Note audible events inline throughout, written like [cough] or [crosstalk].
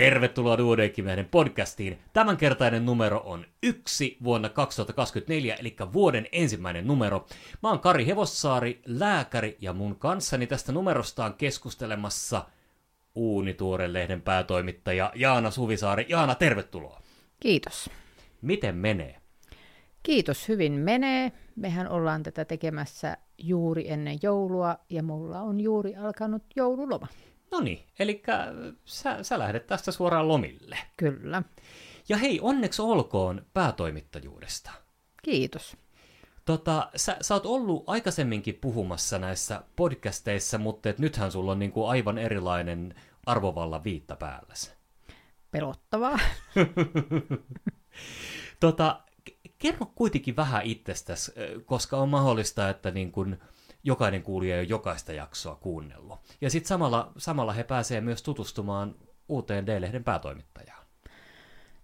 Tervetuloa Duodeckim-lehden podcastiin. Tämänkertainen numero on yksi vuonna 2024, eli vuoden ensimmäinen numero. Mä oon Kari Hevossaari, lääkäri, ja mun kanssani tästä numerosta on keskustelemassa Uunituoren lehden päätoimittaja Jaana Suvisaari. Jaana, tervetuloa. Kiitos. Miten menee? Kiitos, hyvin menee. Mehän ollaan tätä tekemässä juuri ennen joulua, ja mulla on juuri alkanut joululoma. No niin, eli sä, sä lähdet tästä suoraan lomille. Kyllä. Ja hei, onneksi olkoon päätoimittajuudesta. Kiitos. Tota, sä, sä oot ollut aikaisemminkin puhumassa näissä podcasteissa, mutta et nythän sulla on niinku aivan erilainen arvovalla viitta päälläsi. Pelottavaa. [laughs] tota, kerro kuitenkin vähän itsestäsi, koska on mahdollista, että niin kun jokainen kuulija ole jokaista jaksoa kuunnellut. Ja sitten samalla, samalla he pääsevät myös tutustumaan uuteen D-lehden päätoimittajaan.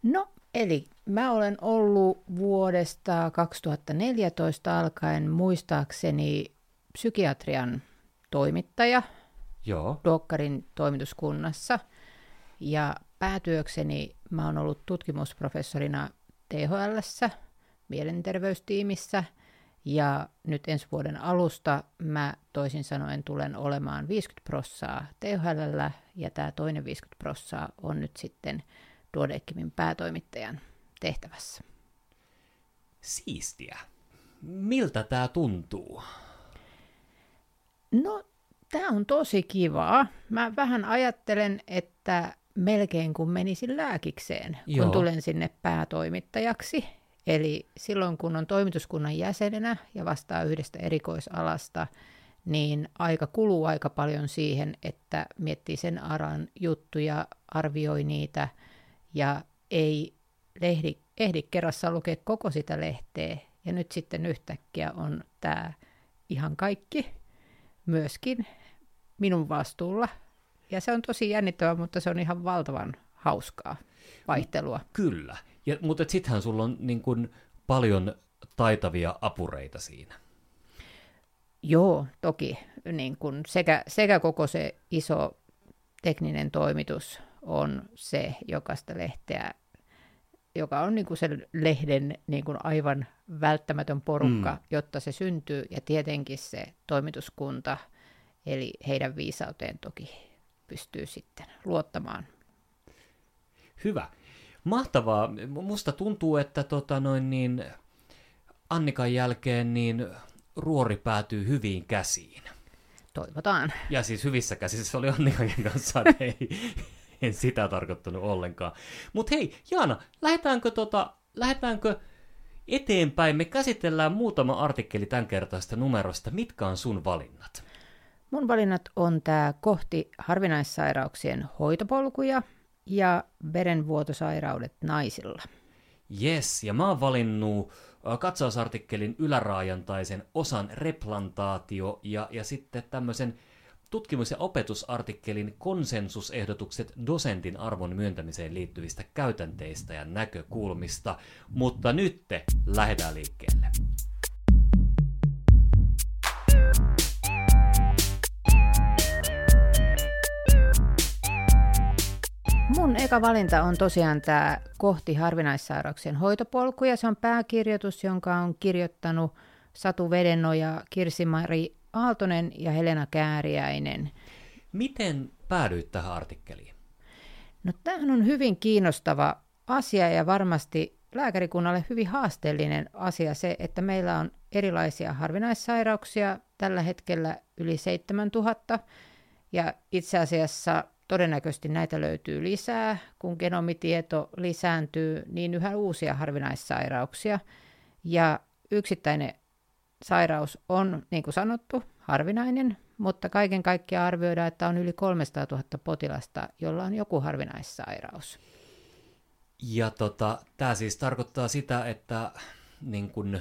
No, eli mä olen ollut vuodesta 2014 alkaen muistaakseni psykiatrian toimittaja Joo. Dokkarin toimituskunnassa. Ja päätyökseni mä oon ollut tutkimusprofessorina THLssä, mielenterveystiimissä – ja nyt ensi vuoden alusta mä toisin sanoen tulen olemaan 50 prossaa THL ja tämä toinen 50 prossaa on nyt sitten Duodeckimin päätoimittajan tehtävässä. Siistiä. Miltä tämä tuntuu? No, tämä on tosi kivaa. Mä vähän ajattelen, että melkein kun menisin lääkikseen, Joo. kun tulen sinne päätoimittajaksi. Eli silloin kun on toimituskunnan jäsenenä ja vastaa yhdestä erikoisalasta, niin aika kuluu aika paljon siihen, että miettii sen aran juttuja, arvioi niitä ja ei lehdi, ehdi kerrassa lukea koko sitä lehteä. Ja nyt sitten yhtäkkiä on tämä ihan kaikki myöskin minun vastuulla. Ja se on tosi jännittävää, mutta se on ihan valtavan hauskaa vaihtelua. Kyllä. Ja, mutta sittenhän sulla on niin kuin, paljon taitavia apureita siinä. Joo, toki. Niin kun sekä, sekä koko se iso tekninen toimitus on se, joka sitä lehteä, joka on niin kuin sen lehden niin kuin aivan välttämätön porukka, mm. jotta se syntyy, ja tietenkin se toimituskunta, eli heidän viisauteen toki pystyy sitten luottamaan. Hyvä. Mahtavaa. Musta tuntuu, että tota noin niin, Annikan jälkeen niin ruori päätyy hyviin käsiin. Toivotaan. Ja siis hyvissä käsissä se oli Annikan kanssa, ei, en sitä tarkoittanut ollenkaan. Mutta hei, Jaana, lähdetäänkö, tota, lähdetäänkö eteenpäin? Me käsitellään muutama artikkeli tämän kertaista numerosta. Mitkä on sun valinnat? Mun valinnat on tämä kohti harvinaissairauksien hoitopolkuja – ja verenvuotosairaudet naisilla. Yes, ja mä oon valinnut katsausartikkelin yläraajantaisen osan replantaatio ja, ja sitten tämmöisen tutkimus- ja opetusartikkelin konsensusehdotukset dosentin arvon myöntämiseen liittyvistä käytänteistä ja näkökulmista. Mutta nyt lähdetään liikkeelle. Mun eka valinta on tosiaan tämä kohti harvinaissairauksien hoitopolkuja. Se on pääkirjoitus, jonka on kirjoittanut Satu Vedenoja, Kirsi-Mari Aaltonen ja Helena Kääriäinen. Miten päädyit tähän artikkeliin? No tämähän on hyvin kiinnostava asia ja varmasti lääkärikunnalle hyvin haasteellinen asia se, että meillä on erilaisia harvinaissairauksia, tällä hetkellä yli 7000, ja itse asiassa Todennäköisesti näitä löytyy lisää, kun genomitieto lisääntyy, niin yhä uusia harvinaissairauksia. Ja yksittäinen sairaus on, niin kuin sanottu, harvinainen, mutta kaiken kaikkiaan arvioidaan, että on yli 300 000 potilasta, jolla on joku harvinaissairaus. Ja tota, tämä siis tarkoittaa sitä, että niin kun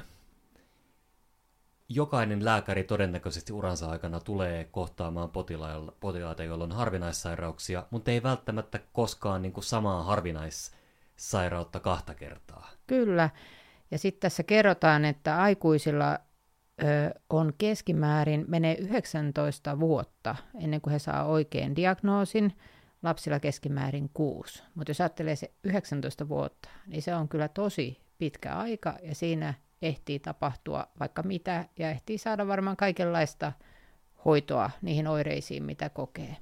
jokainen lääkäri todennäköisesti uransa aikana tulee kohtaamaan potilaita, joilla on harvinaissairauksia, mutta ei välttämättä koskaan niin kuin samaa harvinaissairautta kahta kertaa. Kyllä. Ja sitten tässä kerrotaan, että aikuisilla ö, on keskimäärin, menee 19 vuotta ennen kuin he saa oikein diagnoosin, lapsilla keskimäärin kuusi. Mutta jos ajattelee se 19 vuotta, niin se on kyllä tosi pitkä aika ja siinä ehtii tapahtua vaikka mitä ja ehtii saada varmaan kaikenlaista hoitoa niihin oireisiin, mitä kokee.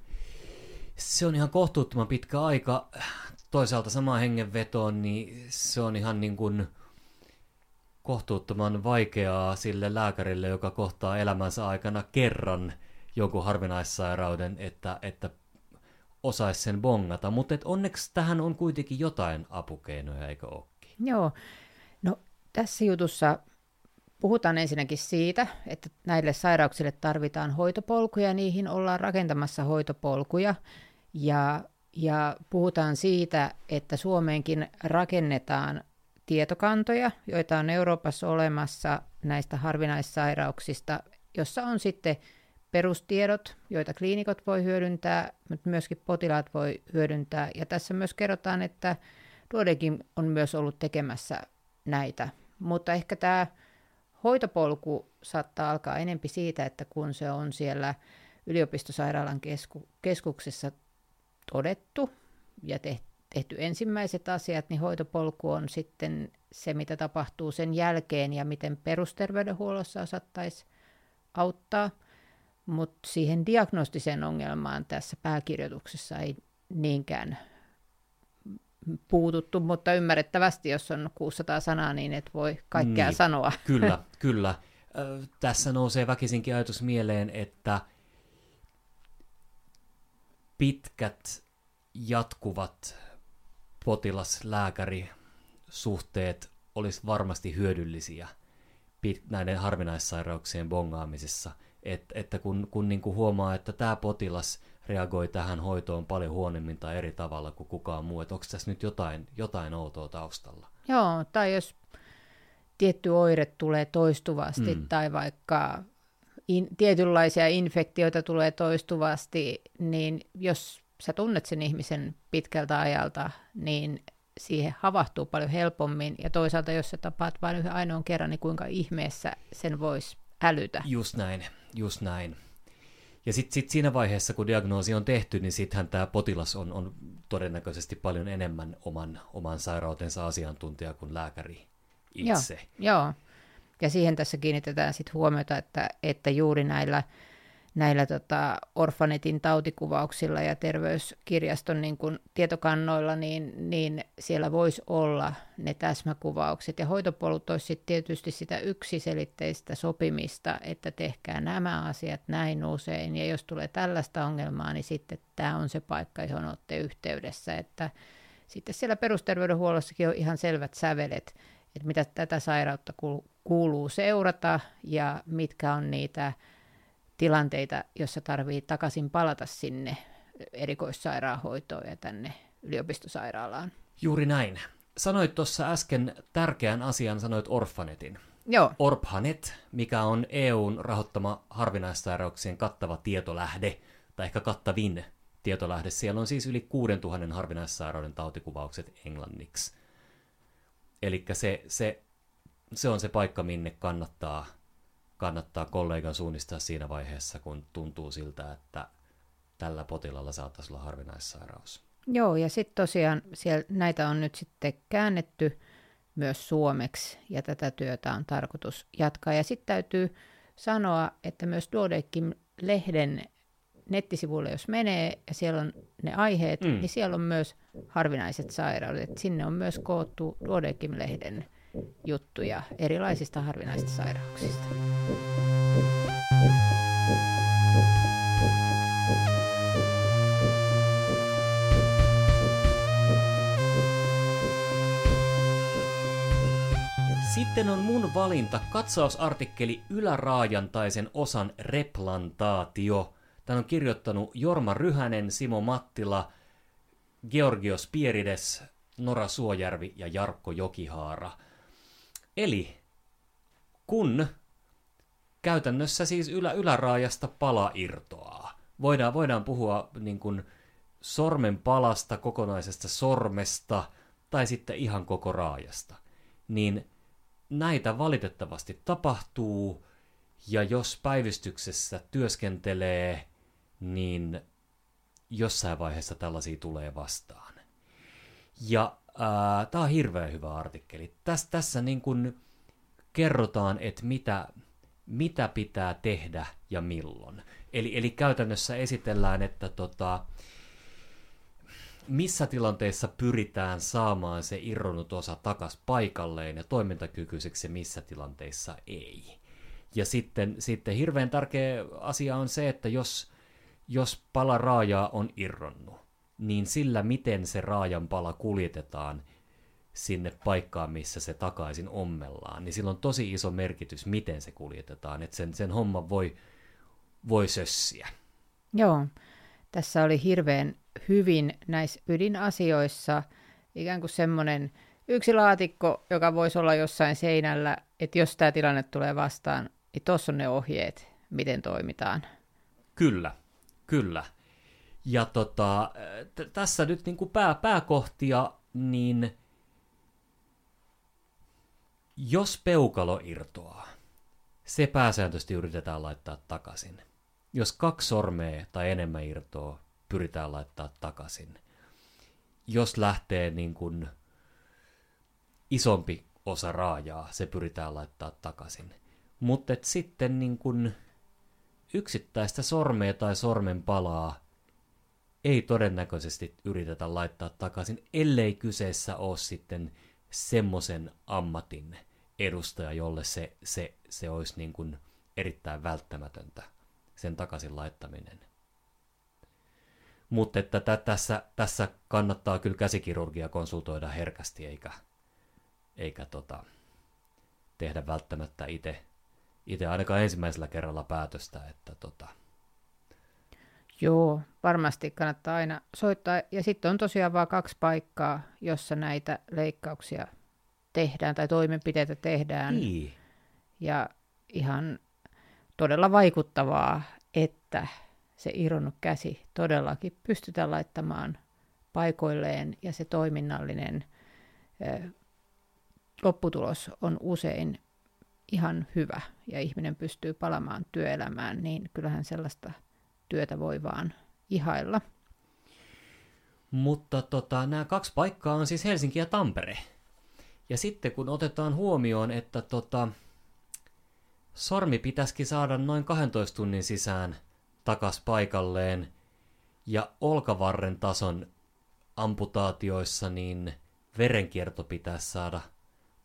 Se on ihan kohtuuttoman pitkä aika. Toisaalta sama hengenvetoon, niin se on ihan niin kuin kohtuuttoman vaikeaa sille lääkärille, joka kohtaa elämänsä aikana kerran jonkun harvinaissairauden, että, että osaisi sen bongata. Mutta onneksi tähän on kuitenkin jotain apukeinoja, eikö olekin? Joo. No tässä jutussa puhutaan ensinnäkin siitä, että näille sairauksille tarvitaan hoitopolkuja, niihin ollaan rakentamassa hoitopolkuja. Ja, ja puhutaan siitä, että Suomeenkin rakennetaan tietokantoja, joita on Euroopassa olemassa näistä harvinaissairauksista, jossa on sitten perustiedot, joita kliinikot voi hyödyntää, mutta myöskin potilaat voi hyödyntää. Ja tässä myös kerrotaan, että Duodekin on myös ollut tekemässä näitä. Mutta ehkä tämä hoitopolku saattaa alkaa enempi siitä, että kun se on siellä yliopistosairaalan kesku- keskuksessa todettu ja tehty ensimmäiset asiat, niin hoitopolku on sitten se, mitä tapahtuu sen jälkeen ja miten perusterveydenhuollossa osattaisiin auttaa. Mutta siihen diagnostiseen ongelmaan tässä pääkirjoituksessa ei niinkään puututtu, mutta ymmärrettävästi, jos on 600 sanaa, niin et voi kaikkea niin, sanoa. [laughs] Kyllä, [laughs] kyllä. Tässä nousee väkisinkin ajatus mieleen, että pitkät jatkuvat potilas-lääkäri-suhteet olisi varmasti hyödyllisiä näiden harvinaissairauksien bongaamisessa. Et, että kun, kun niin kuin huomaa, että tämä potilas reagoi tähän hoitoon paljon huonommin tai eri tavalla kuin kukaan muu, että onko tässä nyt jotain, jotain outoa taustalla? Joo, tai jos tietty oire tulee toistuvasti mm. tai vaikka in, tietynlaisia infektioita tulee toistuvasti, niin jos sä tunnet sen ihmisen pitkältä ajalta, niin siihen havahtuu paljon helpommin. Ja toisaalta, jos sä tapaat vain yhden ainoan kerran, niin kuinka ihmeessä sen voisi älytä. Just näin, just näin. Ja sitten sit siinä vaiheessa, kun diagnoosi on tehty, niin sittenhän tämä potilas on, on todennäköisesti paljon enemmän oman, oman sairautensa asiantuntija kuin lääkäri itse. Joo, joo. ja siihen tässä kiinnitetään sitten huomiota, että, että juuri näillä näillä tota, Orfanetin tautikuvauksilla ja terveyskirjaston niin kun tietokannoilla, niin, niin siellä voisi olla ne täsmäkuvaukset. Ja hoitopolut olisi tietysti sitä yksiselitteistä sopimista, että tehkää nämä asiat näin usein. Ja jos tulee tällaista ongelmaa, niin sitten tämä on se paikka, johon olette yhteydessä. Että sitten siellä perusterveydenhuollossakin on ihan selvät sävelet, että mitä tätä sairautta kuuluu seurata ja mitkä on niitä tilanteita, jossa tarvii takaisin palata sinne erikoissairaanhoitoon ja tänne yliopistosairaalaan. Juuri näin. Sanoit tuossa äsken tärkeän asian, sanoit Orfanetin. Joo. Orphanet, mikä on EUn rahoittama harvinaissairauksien kattava tietolähde, tai ehkä kattavin tietolähde. Siellä on siis yli 6000 harvinaissairauden tautikuvaukset englanniksi. Eli se, se, se on se paikka, minne kannattaa kannattaa kollegan suunnistaa siinä vaiheessa, kun tuntuu siltä, että tällä potilalla saattaisi olla harvinaissairaus. Joo, ja sitten tosiaan siellä, näitä on nyt sitten käännetty myös suomeksi, ja tätä työtä on tarkoitus jatkaa. Ja sitten täytyy sanoa, että myös Duodeckim lehden nettisivuille, jos menee, ja siellä on ne aiheet, mm. niin siellä on myös harvinaiset sairaudet. Sinne on myös koottu Duodeckim lehden juttuja erilaisista harvinaisista sairauksista. Sitten on mun valinta katsausartikkeli Yläraajantaisen osan replantaatio. Tän on kirjoittanut Jorma Ryhänen, Simo Mattila, Georgios Pierides, Nora Suojärvi ja Jarkko Jokihaara – Eli kun käytännössä siis ylä, yläraajasta pala irtoaa, voidaan, voidaan puhua niin kuin sormen palasta, kokonaisesta sormesta tai sitten ihan koko raajasta, niin näitä valitettavasti tapahtuu, ja jos päivystyksessä työskentelee, niin jossain vaiheessa tällaisia tulee vastaan. Ja tämä on hirveän hyvä artikkeli. Täs, tässä niin kun kerrotaan, että mitä, mitä pitää tehdä ja milloin. Eli, eli käytännössä esitellään, että tota, missä tilanteessa pyritään saamaan se irronnut osa takas paikalleen ja toimintakykyiseksi missä tilanteissa ei. Ja sitten, sitten hirveän tärkeä asia on se, että jos, jos pala raajaa on irronnut, niin sillä miten se raajan pala kuljetetaan sinne paikkaan, missä se takaisin ommellaan, niin sillä on tosi iso merkitys, miten se kuljetetaan, että sen, sen homman voi, voi sössiä. Joo, tässä oli hirveän hyvin näissä ydinasioissa ikään kuin semmoinen yksi laatikko, joka voisi olla jossain seinällä, että jos tämä tilanne tulee vastaan, niin tuossa on ne ohjeet, miten toimitaan. Kyllä, kyllä. Ja tota, t- tässä nyt niin kuin pää, pääkohtia, niin jos peukalo irtoaa, se pääsääntöisesti yritetään laittaa takaisin. Jos kaksi sormea tai enemmän irtoaa, pyritään laittaa takaisin. Jos lähtee niin kuin isompi osa raajaa, se pyritään laittaa takaisin. Mutta sitten niin kuin yksittäistä sormea tai sormen palaa ei todennäköisesti yritetä laittaa takaisin, ellei kyseessä ole sitten semmoisen ammatin edustaja, jolle se, se, se olisi niin kuin erittäin välttämätöntä, sen takaisin laittaminen. Mutta että t- tässä, tässä kannattaa kyllä käsikirurgia konsultoida herkästi, eikä, eikä tota, tehdä välttämättä itse ainakaan ensimmäisellä kerralla päätöstä, että tota... Joo, varmasti kannattaa aina soittaa. Ja sitten on tosiaan vain kaksi paikkaa, jossa näitä leikkauksia tehdään tai toimenpiteitä tehdään. Niin. Ja ihan todella vaikuttavaa, että se irronnut käsi todellakin pystytään laittamaan paikoilleen ja se toiminnallinen lopputulos on usein ihan hyvä ja ihminen pystyy palamaan työelämään, niin kyllähän sellaista työtä voi vaan ihailla. Mutta tota, nämä kaksi paikkaa on siis Helsinki ja Tampere. Ja sitten kun otetaan huomioon, että tota, sormi pitäisikin saada noin 12 tunnin sisään takas paikalleen, ja olkavarren tason amputaatioissa niin verenkierto pitäisi saada –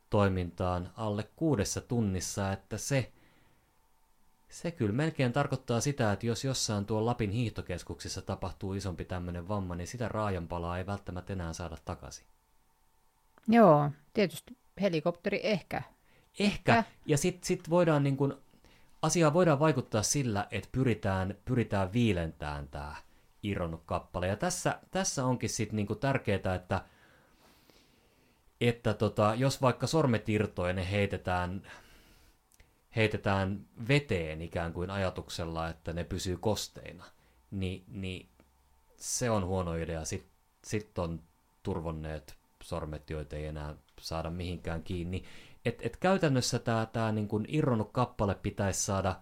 toimintaan alle kuudessa tunnissa, että se, se kyllä melkein tarkoittaa sitä, että jos jossain tuo Lapin hiihtokeskuksessa tapahtuu isompi tämmöinen vamma, niin sitä raajanpalaa ei välttämättä enää saada takaisin. Joo, tietysti helikopteri ehkä. Ehkä, äh. ja sitten sit voidaan niin kun, asiaa voidaan vaikuttaa sillä, että pyritään, pyritään viilentämään tämä irronnut kappale. Ja tässä, tässä onkin sitten niin tärkeää, että että tota, jos vaikka sormet ne heitetään, heitetään veteen ikään kuin ajatuksella, että ne pysyy kosteina, niin, niin se on huono idea. Sitten sit on turvonneet sormet, joita ei enää saada mihinkään kiinni. Et, et käytännössä tämä tää niin irronnut kappale pitäisi saada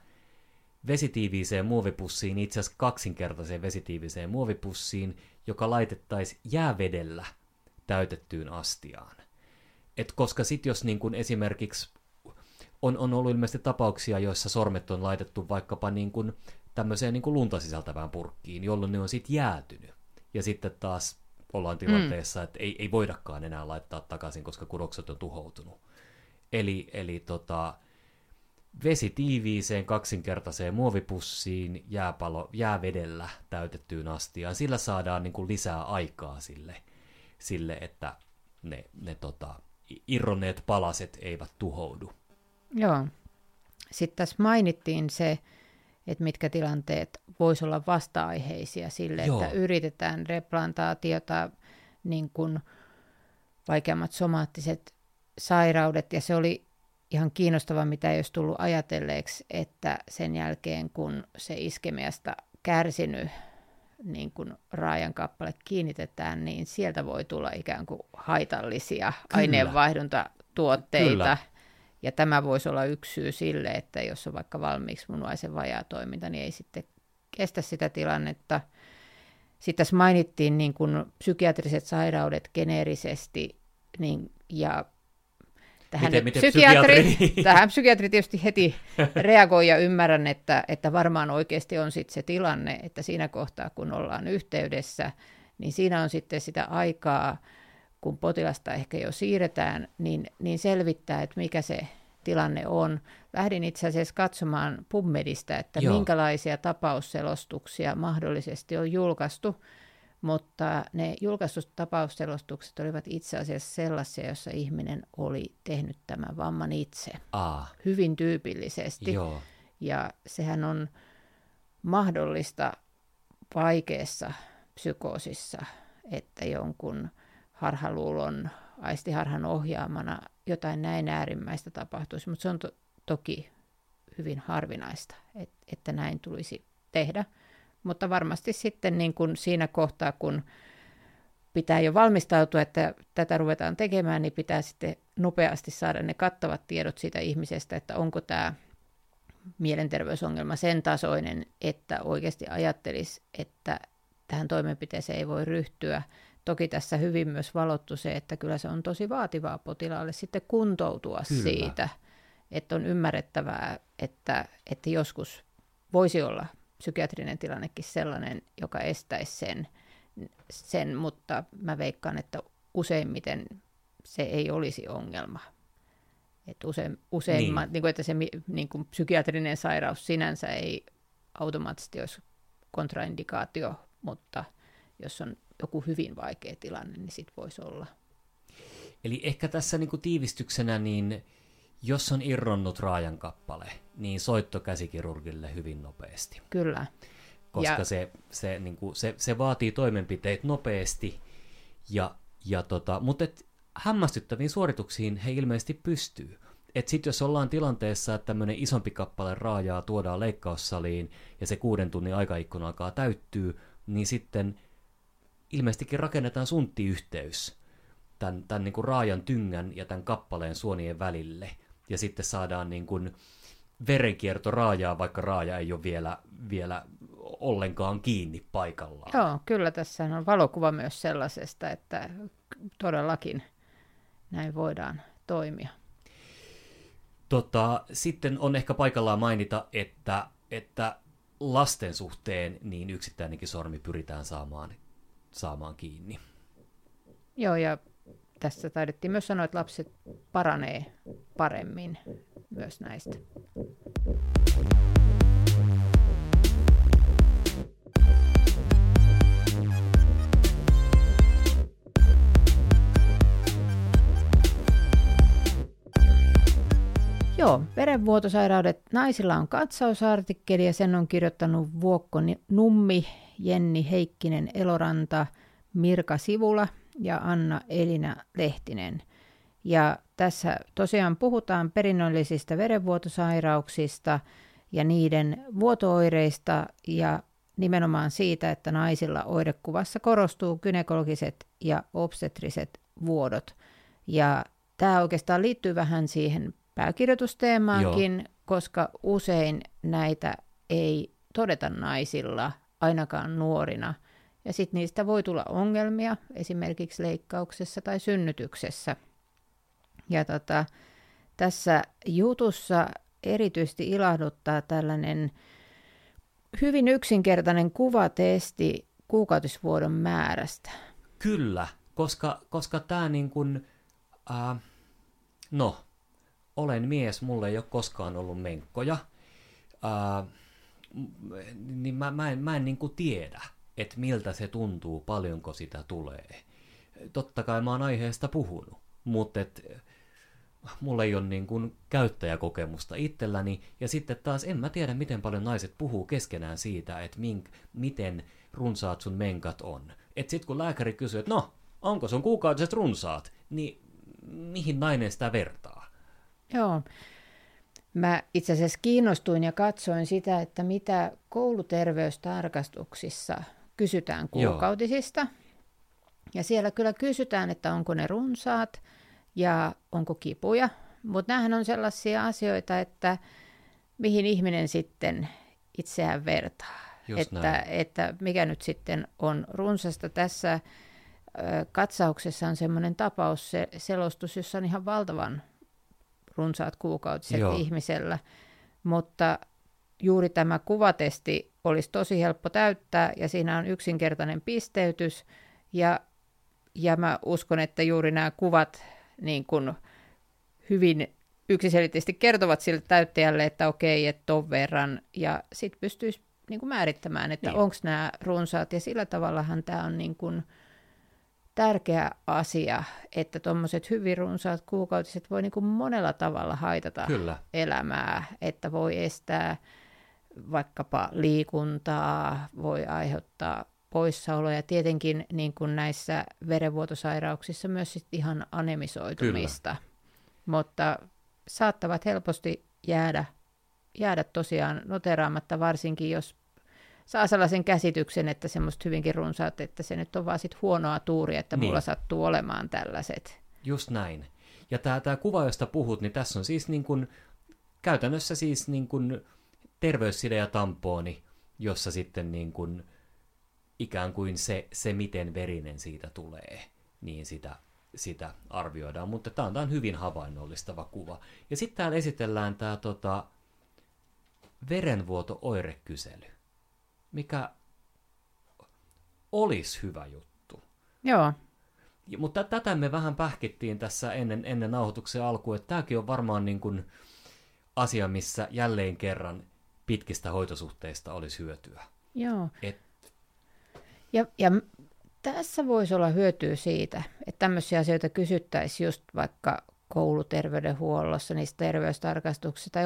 vesitiiviiseen muovipussiin, itse asiassa kaksinkertaiseen vesitiiviseen muovipussiin, joka laitettaisiin jäävedellä täytettyyn astiaan. Et koska sitten jos niin kun esimerkiksi on, on ollut ilmeisesti tapauksia, joissa sormet on laitettu vaikkapa niin kun tämmöiseen niin kun lunta sisältävään purkkiin, jolloin ne on sitten jäätynyt. Ja sitten taas ollaan tilanteessa, mm. että ei, ei voidakaan enää laittaa takaisin, koska kudokset on tuhoutunut. Eli, eli tota, vesi tiiviiseen kaksinkertaiseen muovipussiin jääpalo, jäävedellä täytettyyn astiaan. Sillä saadaan niin kuin lisää aikaa sille, sille että ne, ne tota, irronneet palaset eivät tuhoudu. Joo. Sitten tässä mainittiin se, että mitkä tilanteet voisi olla vasta-aiheisia sille, Joo. että yritetään replantaatiota, niin kuin vaikeammat somaattiset sairaudet, ja se oli ihan kiinnostava, mitä ei olisi tullut ajatelleeksi, että sen jälkeen kun se iskemiasta kärsinyt niin kuin raajan kappale kiinnitetään, niin sieltä voi tulla ikään kuin haitallisia Kyllä. aineenvaihduntatuotteita. Kyllä. Ja tämä voisi olla yksi syy sille, että jos on vaikka valmiiksi munuaisen vajaa toiminta, niin ei sitten kestä sitä tilannetta. Sitten tässä mainittiin niin kuin psykiatriset sairaudet geneerisesti niin, ja tähän, miten, miten psykiatri, psykiatri? [laughs] tähän psykiatri tietysti heti reagoi ja ymmärrän, että, että varmaan oikeasti on sitten se tilanne, että siinä kohtaa kun ollaan yhteydessä, niin siinä on sitten sitä aikaa, kun potilasta ehkä jo siirretään, niin, niin selvittää, että mikä se tilanne on. Lähdin itse asiassa katsomaan PubMedistä, että Joo. minkälaisia tapausselostuksia mahdollisesti on julkaistu, mutta ne julkaistut tapausselostukset olivat itse asiassa sellaisia, joissa ihminen oli tehnyt tämän vamman itse. Aa. Hyvin tyypillisesti. Joo. Ja sehän on mahdollista vaikeassa psykoosissa, että jonkun harhaluulon, aistiharhan ohjaamana jotain näin äärimmäistä tapahtuisi, mutta se on to- toki hyvin harvinaista, et, että näin tulisi tehdä. Mutta varmasti sitten niin kuin siinä kohtaa, kun pitää jo valmistautua, että tätä ruvetaan tekemään, niin pitää sitten nopeasti saada ne kattavat tiedot siitä ihmisestä, että onko tämä mielenterveysongelma sen tasoinen, että oikeasti ajattelisi, että tähän toimenpiteeseen ei voi ryhtyä. Toki tässä hyvin myös valottu se, että kyllä se on tosi vaativaa potilaalle sitten kuntoutua kyllä. siitä, että on ymmärrettävää, että, että joskus voisi olla psykiatrinen tilannekin sellainen, joka estäisi sen, sen, mutta mä veikkaan, että useimmiten se ei olisi ongelma. Että usein, useimmat, niin. Niin kuin, että se niin kuin psykiatrinen sairaus sinänsä ei automaattisesti olisi kontraindikaatio, mutta jos on joku hyvin vaikea tilanne, niin sit voisi olla. Eli ehkä tässä niin kuin tiivistyksenä, niin jos on irronnut raajan kappale, niin soitto käsikirurgille hyvin nopeasti. Kyllä. Koska ja... se, se, niin kuin, se, se vaatii toimenpiteet nopeasti, ja, ja tota, mutta et, hämmästyttäviin suorituksiin he ilmeisesti pystyy. Että sitten jos ollaan tilanteessa, että tämmöinen isompi kappale raajaa tuodaan leikkaussaliin ja se kuuden tunnin aikaikkuna alkaa täyttyy, niin sitten ilmeisestikin rakennetaan sunttiyhteys tämän, tämän niin kuin raajan tyngän ja tämän kappaleen suonien välille. Ja sitten saadaan niin kuin verenkierto raajaa, vaikka raaja ei ole vielä, vielä ollenkaan kiinni paikallaan. Joo, kyllä tässä on valokuva myös sellaisesta, että todellakin näin voidaan toimia. Tota, sitten on ehkä paikallaan mainita, että, että lasten suhteen niin yksittäinenkin sormi pyritään saamaan, saamaan kiinni. Joo, ja tässä taidettiin myös sanoa, että lapset paranee paremmin myös näistä. Joo, verenvuotosairaudet. Naisilla on katsausartikkeli ja sen on kirjoittanut Vuokko Nummi, Jenni Heikkinen Eloranta, Mirka Sivula ja Anna Elina Lehtinen. Ja tässä tosiaan puhutaan perinnöllisistä verenvuotosairauksista ja niiden vuotooireista ja nimenomaan siitä, että naisilla oirekuvassa korostuu gynekologiset ja obstetriset vuodot. Ja tämä oikeastaan liittyy vähän siihen pääkirjoitusteemaankin, Joo. koska usein näitä ei todeta naisilla, ainakaan nuorina. Ja sitten niistä voi tulla ongelmia esimerkiksi leikkauksessa tai synnytyksessä. Ja tota, tässä jutussa erityisesti ilahduttaa tällainen hyvin yksinkertainen kuvatesti kuukautisvuodon määrästä. Kyllä, koska, koska tämä niin kuin, äh, no, olen mies, mulla ei ole koskaan ollut menkkoja, ää, niin mä, mä en, mä en niin kuin tiedä, että miltä se tuntuu, paljonko sitä tulee. Totta kai mä oon aiheesta puhunut, mutta et, mulla ei ole niin kuin käyttäjäkokemusta itselläni, ja sitten taas en mä tiedä, miten paljon naiset puhuu keskenään siitä, että mink, miten runsaat sun menkat on. Että sit kun lääkäri kysyy, että no, onko sun kuukautiset runsaat, niin mihin nainen sitä vertaa? Joo. Mä itse asiassa kiinnostuin ja katsoin sitä, että mitä kouluterveystarkastuksissa kysytään kuukautisista. Joo. Ja siellä kyllä kysytään, että onko ne runsaat ja onko kipuja. Mutta nämähän on sellaisia asioita, että mihin ihminen sitten itseään vertaa. että, että mikä nyt sitten on runsasta. Tässä katsauksessa on semmoinen tapaus, se selostus, jossa on ihan valtavan runsaat kuukautiset Joo. ihmisellä, mutta juuri tämä kuvatesti olisi tosi helppo täyttää ja siinä on yksinkertainen pisteytys ja, ja mä uskon, että juuri nämä kuvat niin kuin hyvin yksiselitteisesti kertovat sille täyttäjälle, että okei, että ton verran ja sitten pystyisi niin kuin määrittämään, että niin. onko nämä runsaat ja sillä tavallahan tämä on niin kuin, tärkeä asia, että tuommoiset hyvin runsaat kuukautiset voi niin kuin monella tavalla haitata Kyllä. elämää, että voi estää vaikkapa liikuntaa, voi aiheuttaa poissaoloja. Tietenkin niin kuin näissä verenvuotosairauksissa myös sit ihan anemisoitumista, Kyllä. mutta saattavat helposti jäädä, jäädä tosiaan noteraamatta, varsinkin jos saa sellaisen käsityksen, että semmoista hyvinkin runsaat, että se nyt on vaan sit huonoa tuuria, että mulla niin. sattuu olemaan tällaiset. Just näin. Ja tämä, kuva, josta puhut, niin tässä on siis niin kuin, käytännössä siis niin kuin terveysside ja tampooni, jossa sitten niin kuin, ikään kuin se, se, miten verinen siitä tulee, niin sitä, sitä arvioidaan. Mutta tämä on, tämä on hyvin havainnollistava kuva. Ja sitten täällä esitellään tämä tota, verenvuoto-oirekysely mikä olisi hyvä juttu. Joo. Mutta tätä me vähän pähkittiin tässä ennen, ennen nauhoituksen alkuun, että tämäkin on varmaan niin kuin asia, missä jälleen kerran pitkistä hoitosuhteista olisi hyötyä. Joo. Et... Ja, ja tässä voisi olla hyötyä siitä, että tämmöisiä asioita kysyttäisiin just vaikka kouluterveydenhuollossa, niistä terveystarkastuksista tai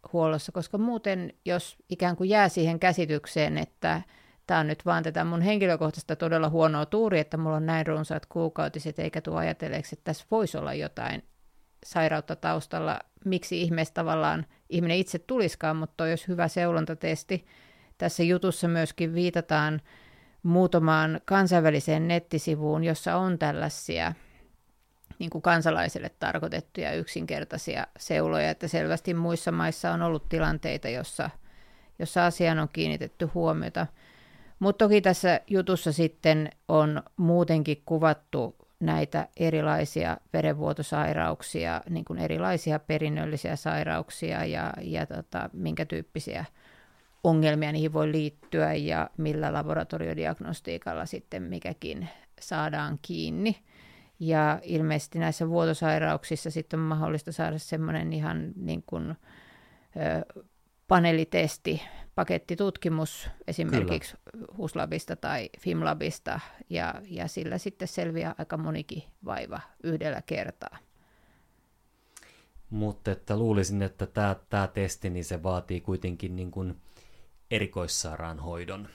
opiskeluterveydenhuollossa, koska muuten, jos ikään kuin jää siihen käsitykseen, että tämä on nyt vaan tätä mun henkilökohtaista todella huonoa tuuri, että mulla on näin runsaat kuukautiset, eikä tuo ajatelleeksi, että tässä voisi olla jotain sairautta taustalla, miksi ihmeessä tavallaan ihminen itse tuliskaan, mutta olisi hyvä seulontatesti. Tässä jutussa myöskin viitataan muutamaan kansainväliseen nettisivuun, jossa on tällaisia niin kuin kansalaisille tarkoitettuja yksinkertaisia seuloja, että selvästi muissa maissa on ollut tilanteita, jossa, jossa asiaan on kiinnitetty huomiota. Mutta toki tässä jutussa sitten on muutenkin kuvattu näitä erilaisia verenvuotosairauksia, niin kuin erilaisia perinnöllisiä sairauksia ja, ja tota, minkä tyyppisiä ongelmia niihin voi liittyä ja millä laboratoriodiagnostiikalla sitten mikäkin saadaan kiinni. Ja ilmeisesti näissä vuotosairauksissa sitten on mahdollista saada semmoinen ihan niin kuin, ö, paneelitesti, pakettitutkimus esimerkiksi Kyllä. HUSLabista tai FIMLabista, ja, ja sillä sitten selviää aika monikin vaiva yhdellä kertaa. Mutta että luulisin, että tämä, tämä testi niin se vaatii kuitenkin niin kuin erikoissairaanhoidon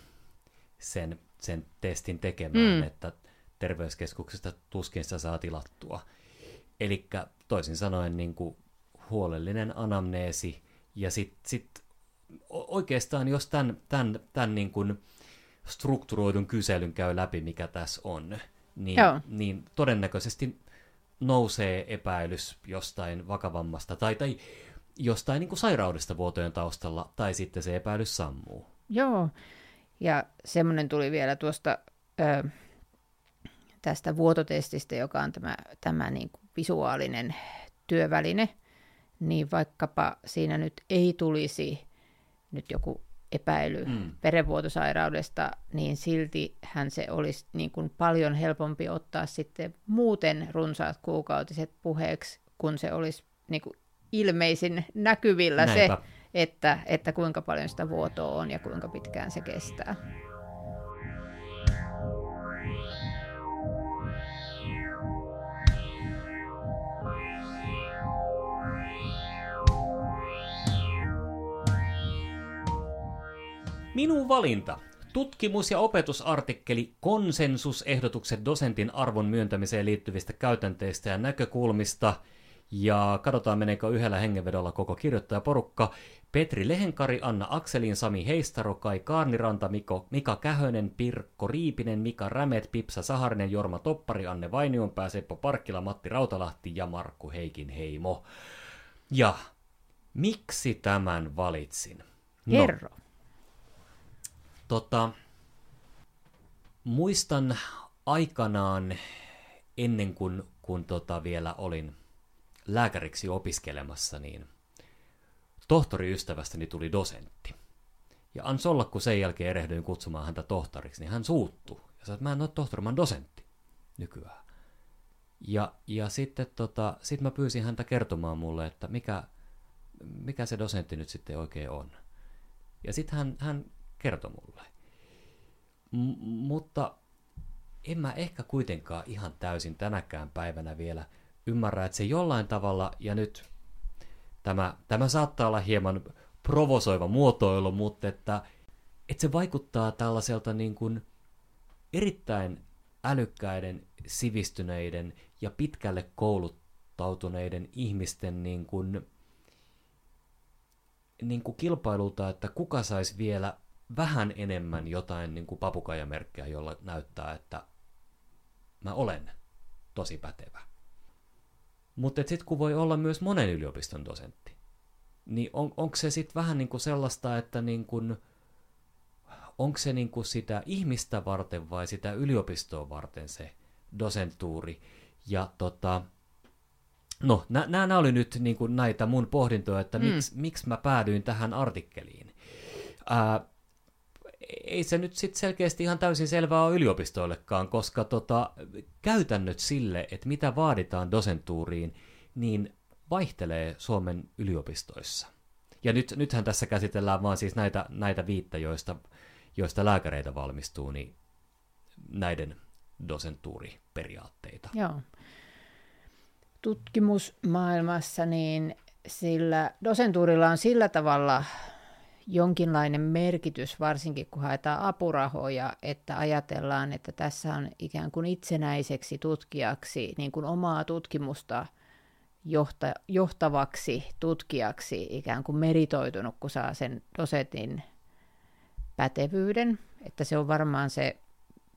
sen, sen testin tekemään, mm. että terveyskeskuksesta tuskin sitä saa tilattua. Eli toisin sanoen niin kuin huolellinen anamneesi ja sitten sit, oikeastaan jos tämän, tämän, tämän niin kuin strukturoidun kyselyn käy läpi, mikä tässä on, niin, niin todennäköisesti nousee epäilys jostain vakavammasta tai, tai jostain niin kuin sairaudesta vuotojen taustalla, tai sitten se epäilys sammuu. Joo, ja semmoinen tuli vielä tuosta ö, tästä vuototestistä, joka on tämä, tämä niin kuin visuaalinen työväline, niin vaikkapa siinä nyt ei tulisi nyt joku epäily mm. verenvuotosairaudesta, niin silti hän se olisi niin kuin paljon helpompi ottaa sitten muuten runsaat kuukautiset puheeksi, kun se olisi niin kuin ilmeisin näkyvillä Näinpä. se, että, että kuinka paljon sitä vuotoa on ja kuinka pitkään se kestää. Minun valinta. Tutkimus- ja opetusartikkeli Konsensusehdotukset dosentin arvon myöntämiseen liittyvistä käytänteistä ja näkökulmista. Ja katsotaan meneekö yhdellä hengenvedolla koko kirjoittajaporukka. Petri Lehenkari, Anna Akselin, Sami Heistaro, Kai Kaarniranta, Miko, Mika Kähönen, Pirkko Riipinen, Mika Rämet, Pipsa Saharinen, Jorma Toppari, Anne Vainionpää, Seppo Parkkila, Matti Rautalahti ja Markku Heikin Heimo. Ja miksi tämän valitsin? No, Kerro. Tota, muistan aikanaan, ennen kuin kun tota vielä olin lääkäriksi opiskelemassa, niin tohtoriystävästäni tuli dosentti. Ja ans olla, kun sen jälkeen erehdyin kutsumaan häntä tohtoriksi, niin hän suuttu. Ja sanoi, että mä en ole tohtori, mä dosentti nykyään. Ja, ja sitten tota, sit mä pyysin häntä kertomaan mulle, että mikä, mikä se dosentti nyt sitten oikein on. Ja sitten hän, hän kertoi mulle. M- mutta en mä ehkä kuitenkaan ihan täysin tänäkään päivänä vielä ymmärrä, että se jollain tavalla, ja nyt tämä, tämä saattaa olla hieman provosoiva muotoilu, mutta että, että se vaikuttaa tällaiselta niin kuin erittäin älykkäiden, sivistyneiden ja pitkälle kouluttautuneiden ihmisten niin kuin, niin kuin kilpailulta, että kuka saisi vielä vähän enemmän jotain niin kuin papukaijamerkkejä, jolla näyttää, että mä olen tosi pätevä. Mutta sitten kun voi olla myös monen yliopiston dosentti, niin on, onko se sitten vähän niin kuin sellaista, että niin kuin, onko se niin kuin sitä ihmistä varten vai sitä yliopistoa varten se dosentuuri. Ja tota, no, nämä oli nyt niin kuin näitä mun pohdintoja, että mm. miksi, miksi mä päädyin tähän artikkeliin. Ää, ei se nyt sitten selkeästi ihan täysin selvää ole yliopistoillekaan, koska tota, käytännöt sille, että mitä vaaditaan dosentuuriin, niin vaihtelee Suomen yliopistoissa. Ja nyt, nythän tässä käsitellään vaan siis näitä, näitä viittä, joista, joista lääkäreitä valmistuu, niin näiden dosentuuriperiaatteita. Joo. Tutkimusmaailmassa niin sillä dosentuurilla on sillä tavalla jonkinlainen merkitys, varsinkin kun haetaan apurahoja, että ajatellaan, että tässä on ikään kuin itsenäiseksi tutkijaksi niin kuin omaa tutkimusta johta, johtavaksi tutkijaksi ikään kuin meritoitunut, kun saa sen dosetin pätevyyden. Että se on varmaan se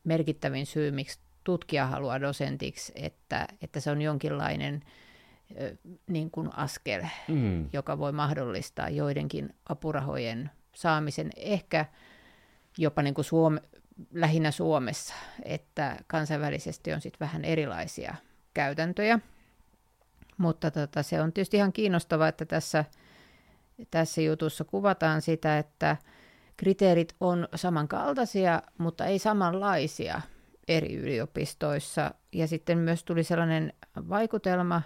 merkittävin syy, miksi tutkija haluaa dosentiksi, että, että se on jonkinlainen niin kuin askel, mm. joka voi mahdollistaa joidenkin apurahojen saamisen, ehkä jopa niin kuin Suome, lähinnä Suomessa, että kansainvälisesti on sitten vähän erilaisia käytäntöjä. Mutta tota, se on tietysti ihan kiinnostavaa, että tässä, tässä jutussa kuvataan sitä, että kriteerit on samankaltaisia, mutta ei samanlaisia eri yliopistoissa. Ja sitten myös tuli sellainen vaikutelma,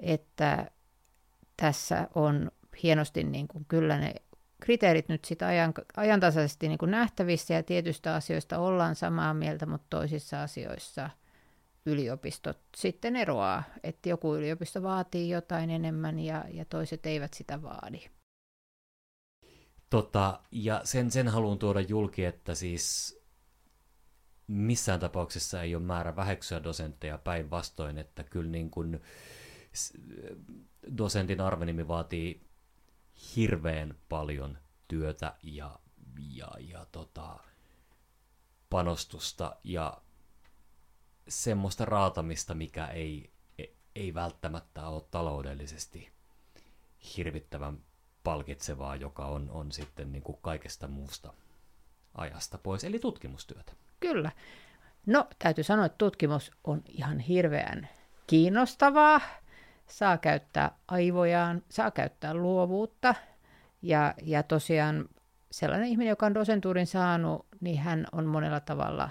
että tässä on hienosti niin kuin kyllä ne kriteerit nyt sitä ajan, ajantasaisesti niin kuin nähtävissä ja tietystä asioista ollaan samaa mieltä, mutta toisissa asioissa yliopistot sitten eroaa, että joku yliopisto vaatii jotain enemmän ja, ja toiset eivät sitä vaadi. Tota, ja sen, sen haluan tuoda julki, että siis missään tapauksessa ei ole määrä väheksyä dosentteja päinvastoin, että kyllä niin kuin dosentin arvenimi vaatii hirveän paljon työtä ja, ja, ja tota, panostusta ja semmoista raatamista, mikä ei, ei välttämättä ole taloudellisesti hirvittävän palkitsevaa, joka on, on sitten niin kuin kaikesta muusta ajasta pois, eli tutkimustyötä. Kyllä. No, täytyy sanoa, että tutkimus on ihan hirveän kiinnostavaa. Saa käyttää aivojaan, saa käyttää luovuutta. Ja, ja tosiaan sellainen ihminen, joka on dosentuurin saanut, niin hän on monella tavalla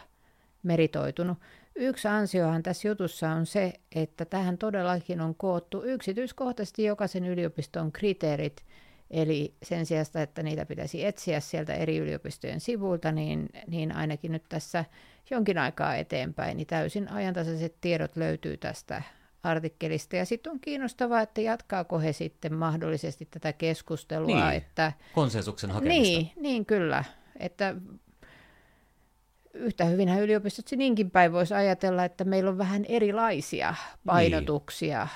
meritoitunut. Yksi ansiohan tässä jutussa on se, että tähän todellakin on koottu yksityiskohtaisesti jokaisen yliopiston kriteerit, eli sen sijaan, että niitä pitäisi etsiä sieltä eri yliopistojen sivuilta, niin, niin ainakin nyt tässä jonkin aikaa eteenpäin, niin täysin ajantasaiset tiedot löytyy tästä artikkelista. Ja sitten on kiinnostavaa, että jatkaako he sitten mahdollisesti tätä keskustelua. Niin, että, konsensuksen hakemista. Niin, niin kyllä. Että yhtä hyvinhän yliopistot niinkin päin voisi ajatella, että meillä on vähän erilaisia painotuksia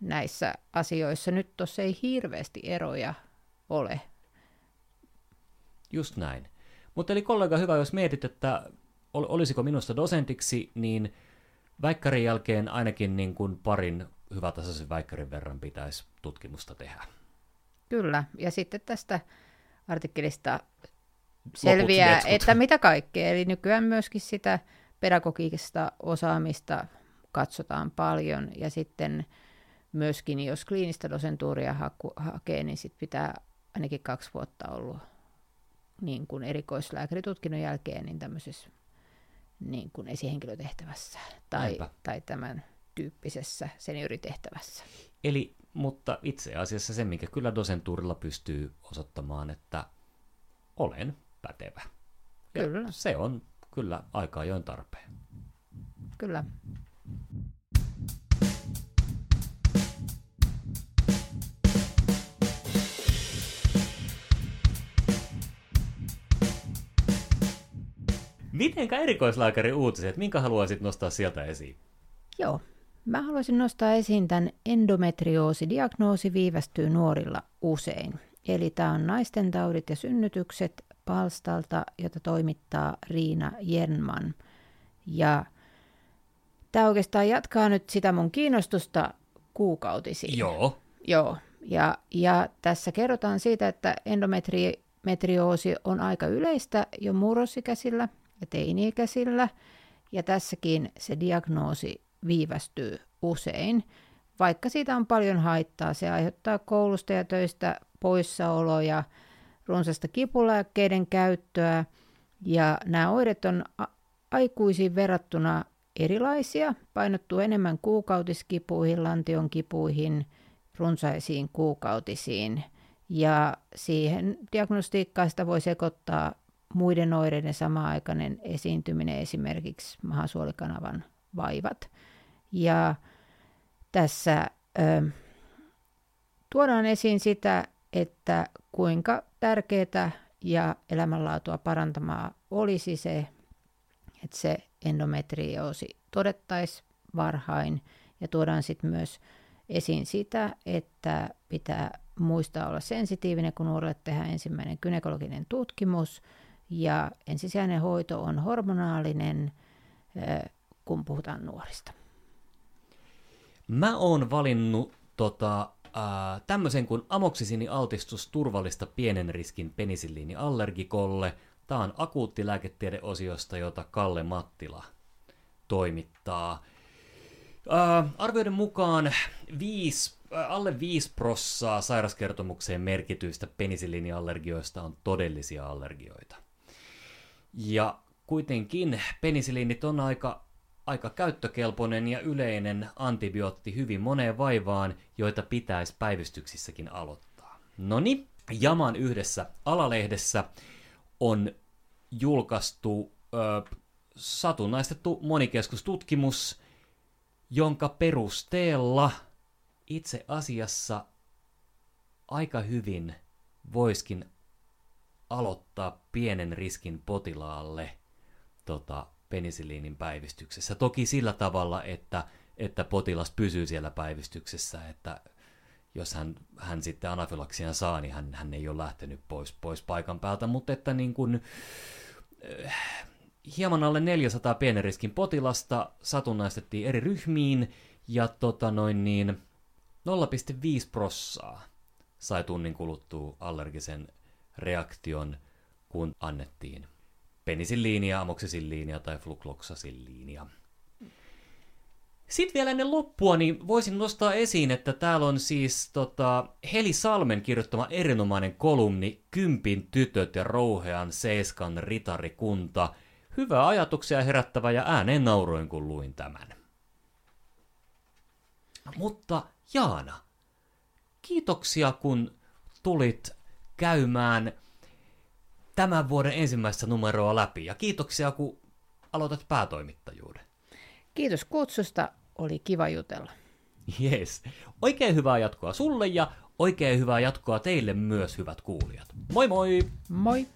niin. näissä asioissa. Nyt tuossa ei hirveästi eroja ole. Just näin. Mutta eli kollega hyvä, jos mietit, että olisiko minusta dosentiksi, niin väikkärin jälkeen ainakin niin kuin parin hyvätasoisen väikkärin verran pitäisi tutkimusta tehdä. Kyllä, ja sitten tästä artikkelista selviää, että mitä kaikkea. Eli nykyään myöskin sitä pedagogista osaamista katsotaan paljon ja sitten myöskin, jos kliinistä dosentuuria haku, hakee, niin sit pitää ainakin kaksi vuotta ollut niin kuin erikoislääkäritutkinnon jälkeen niin tämmöisessä niin kuin esihenkilötehtävässä tai, tai tämän tyyppisessä senioritehtävässä. Eli, mutta itse asiassa se, minkä kyllä dosentuurilla pystyy osoittamaan, että olen pätevä. Ja kyllä. Se on kyllä aika ajoin tarpeen. Kyllä. Mitenkä erikoislääkäri uutiset, minkä haluaisit nostaa sieltä esiin? Joo, mä haluaisin nostaa esiin tämän endometrioosidiagnoosi viivästyy nuorilla usein. Eli tämä on naisten taudit ja synnytykset palstalta, jota toimittaa Riina Jernman. Ja tämä oikeastaan jatkaa nyt sitä mun kiinnostusta kuukautisiin. Joo. Joo. Ja, ja tässä kerrotaan siitä, että endometrioosi on aika yleistä jo murrosikäisillä ja teini-ikäisillä, ja tässäkin se diagnoosi viivästyy usein. Vaikka siitä on paljon haittaa, se aiheuttaa koulusta ja töistä poissaoloja, runsasta kipulääkkeiden käyttöä, ja nämä oireet on aikuisiin verrattuna erilaisia, painottuu enemmän kuukautiskipuihin, lantion kipuihin, runsaisiin kuukautisiin. Ja siihen diagnostiikkaan sitä voi sekoittaa muiden oireiden sama-aikainen esiintyminen, esimerkiksi mahasuolikanavan vaivat. Ja tässä ö, tuodaan esiin sitä, että kuinka tärkeää ja elämänlaatua parantamaa olisi se, että se endometrioosi todettaisiin varhain ja tuodaan sitten myös esiin sitä, että pitää muistaa olla sensitiivinen, kun nuorelle tehdään ensimmäinen gynekologinen tutkimus ja ensisijainen hoito on hormonaalinen, kun puhutaan nuorista. Mä oon valinnut tota, äh, tämmöisen kuin amoksisini-altistus turvallista pienen riskin penisilliiniallergikolle. Tämä on akuuttilääketiedeosiosta, jota Kalle Mattila toimittaa. Äh, arvioiden mukaan viisi, äh, alle 5 prossaa sairaskertomukseen merkityistä penisilliiniallergioista on todellisia allergioita. Ja kuitenkin penisiliinit on aika, aika käyttökelpoinen ja yleinen antibiootti hyvin moneen vaivaan, joita pitäisi päivystyksissäkin aloittaa. Noni, Jaman yhdessä alalehdessä on julkaistu ö, satunnaistettu monikeskustutkimus, jonka perusteella itse asiassa aika hyvin voiskin aloittaa pienen riskin potilaalle tota, penisiliinin päivystyksessä. Toki sillä tavalla, että, että potilas pysyy siellä päivystyksessä, että jos hän, hän sitten anafylaksian saa, niin hän, hän ei ole lähtenyt pois, pois paikan päältä, mutta että niin kuin, äh, hieman alle 400 pienen riskin potilasta satunnaistettiin eri ryhmiin, ja tota noin niin, 0,5 prossaa sai tunnin kuluttua allergisen reaktion, kun annettiin penisilliinia, amoksisilliinia tai flukloxasilliinia. Sitten vielä ennen loppua, niin voisin nostaa esiin, että täällä on siis tota, Heli Salmen kirjoittama erinomainen kolumni Kympin tytöt ja rouhean seiskan ritarikunta. Hyvää ajatuksia herättävä ja ääneen nauroin, kun luin tämän. Mutta Jaana, kiitoksia kun tulit käymään tämän vuoden ensimmäistä numeroa läpi. Ja kiitoksia, kun aloitat päätoimittajuuden. Kiitos kutsusta, oli kiva jutella. Yes. Oikein hyvää jatkoa sulle ja oikein hyvää jatkoa teille myös, hyvät kuulijat. Moi moi! Moi!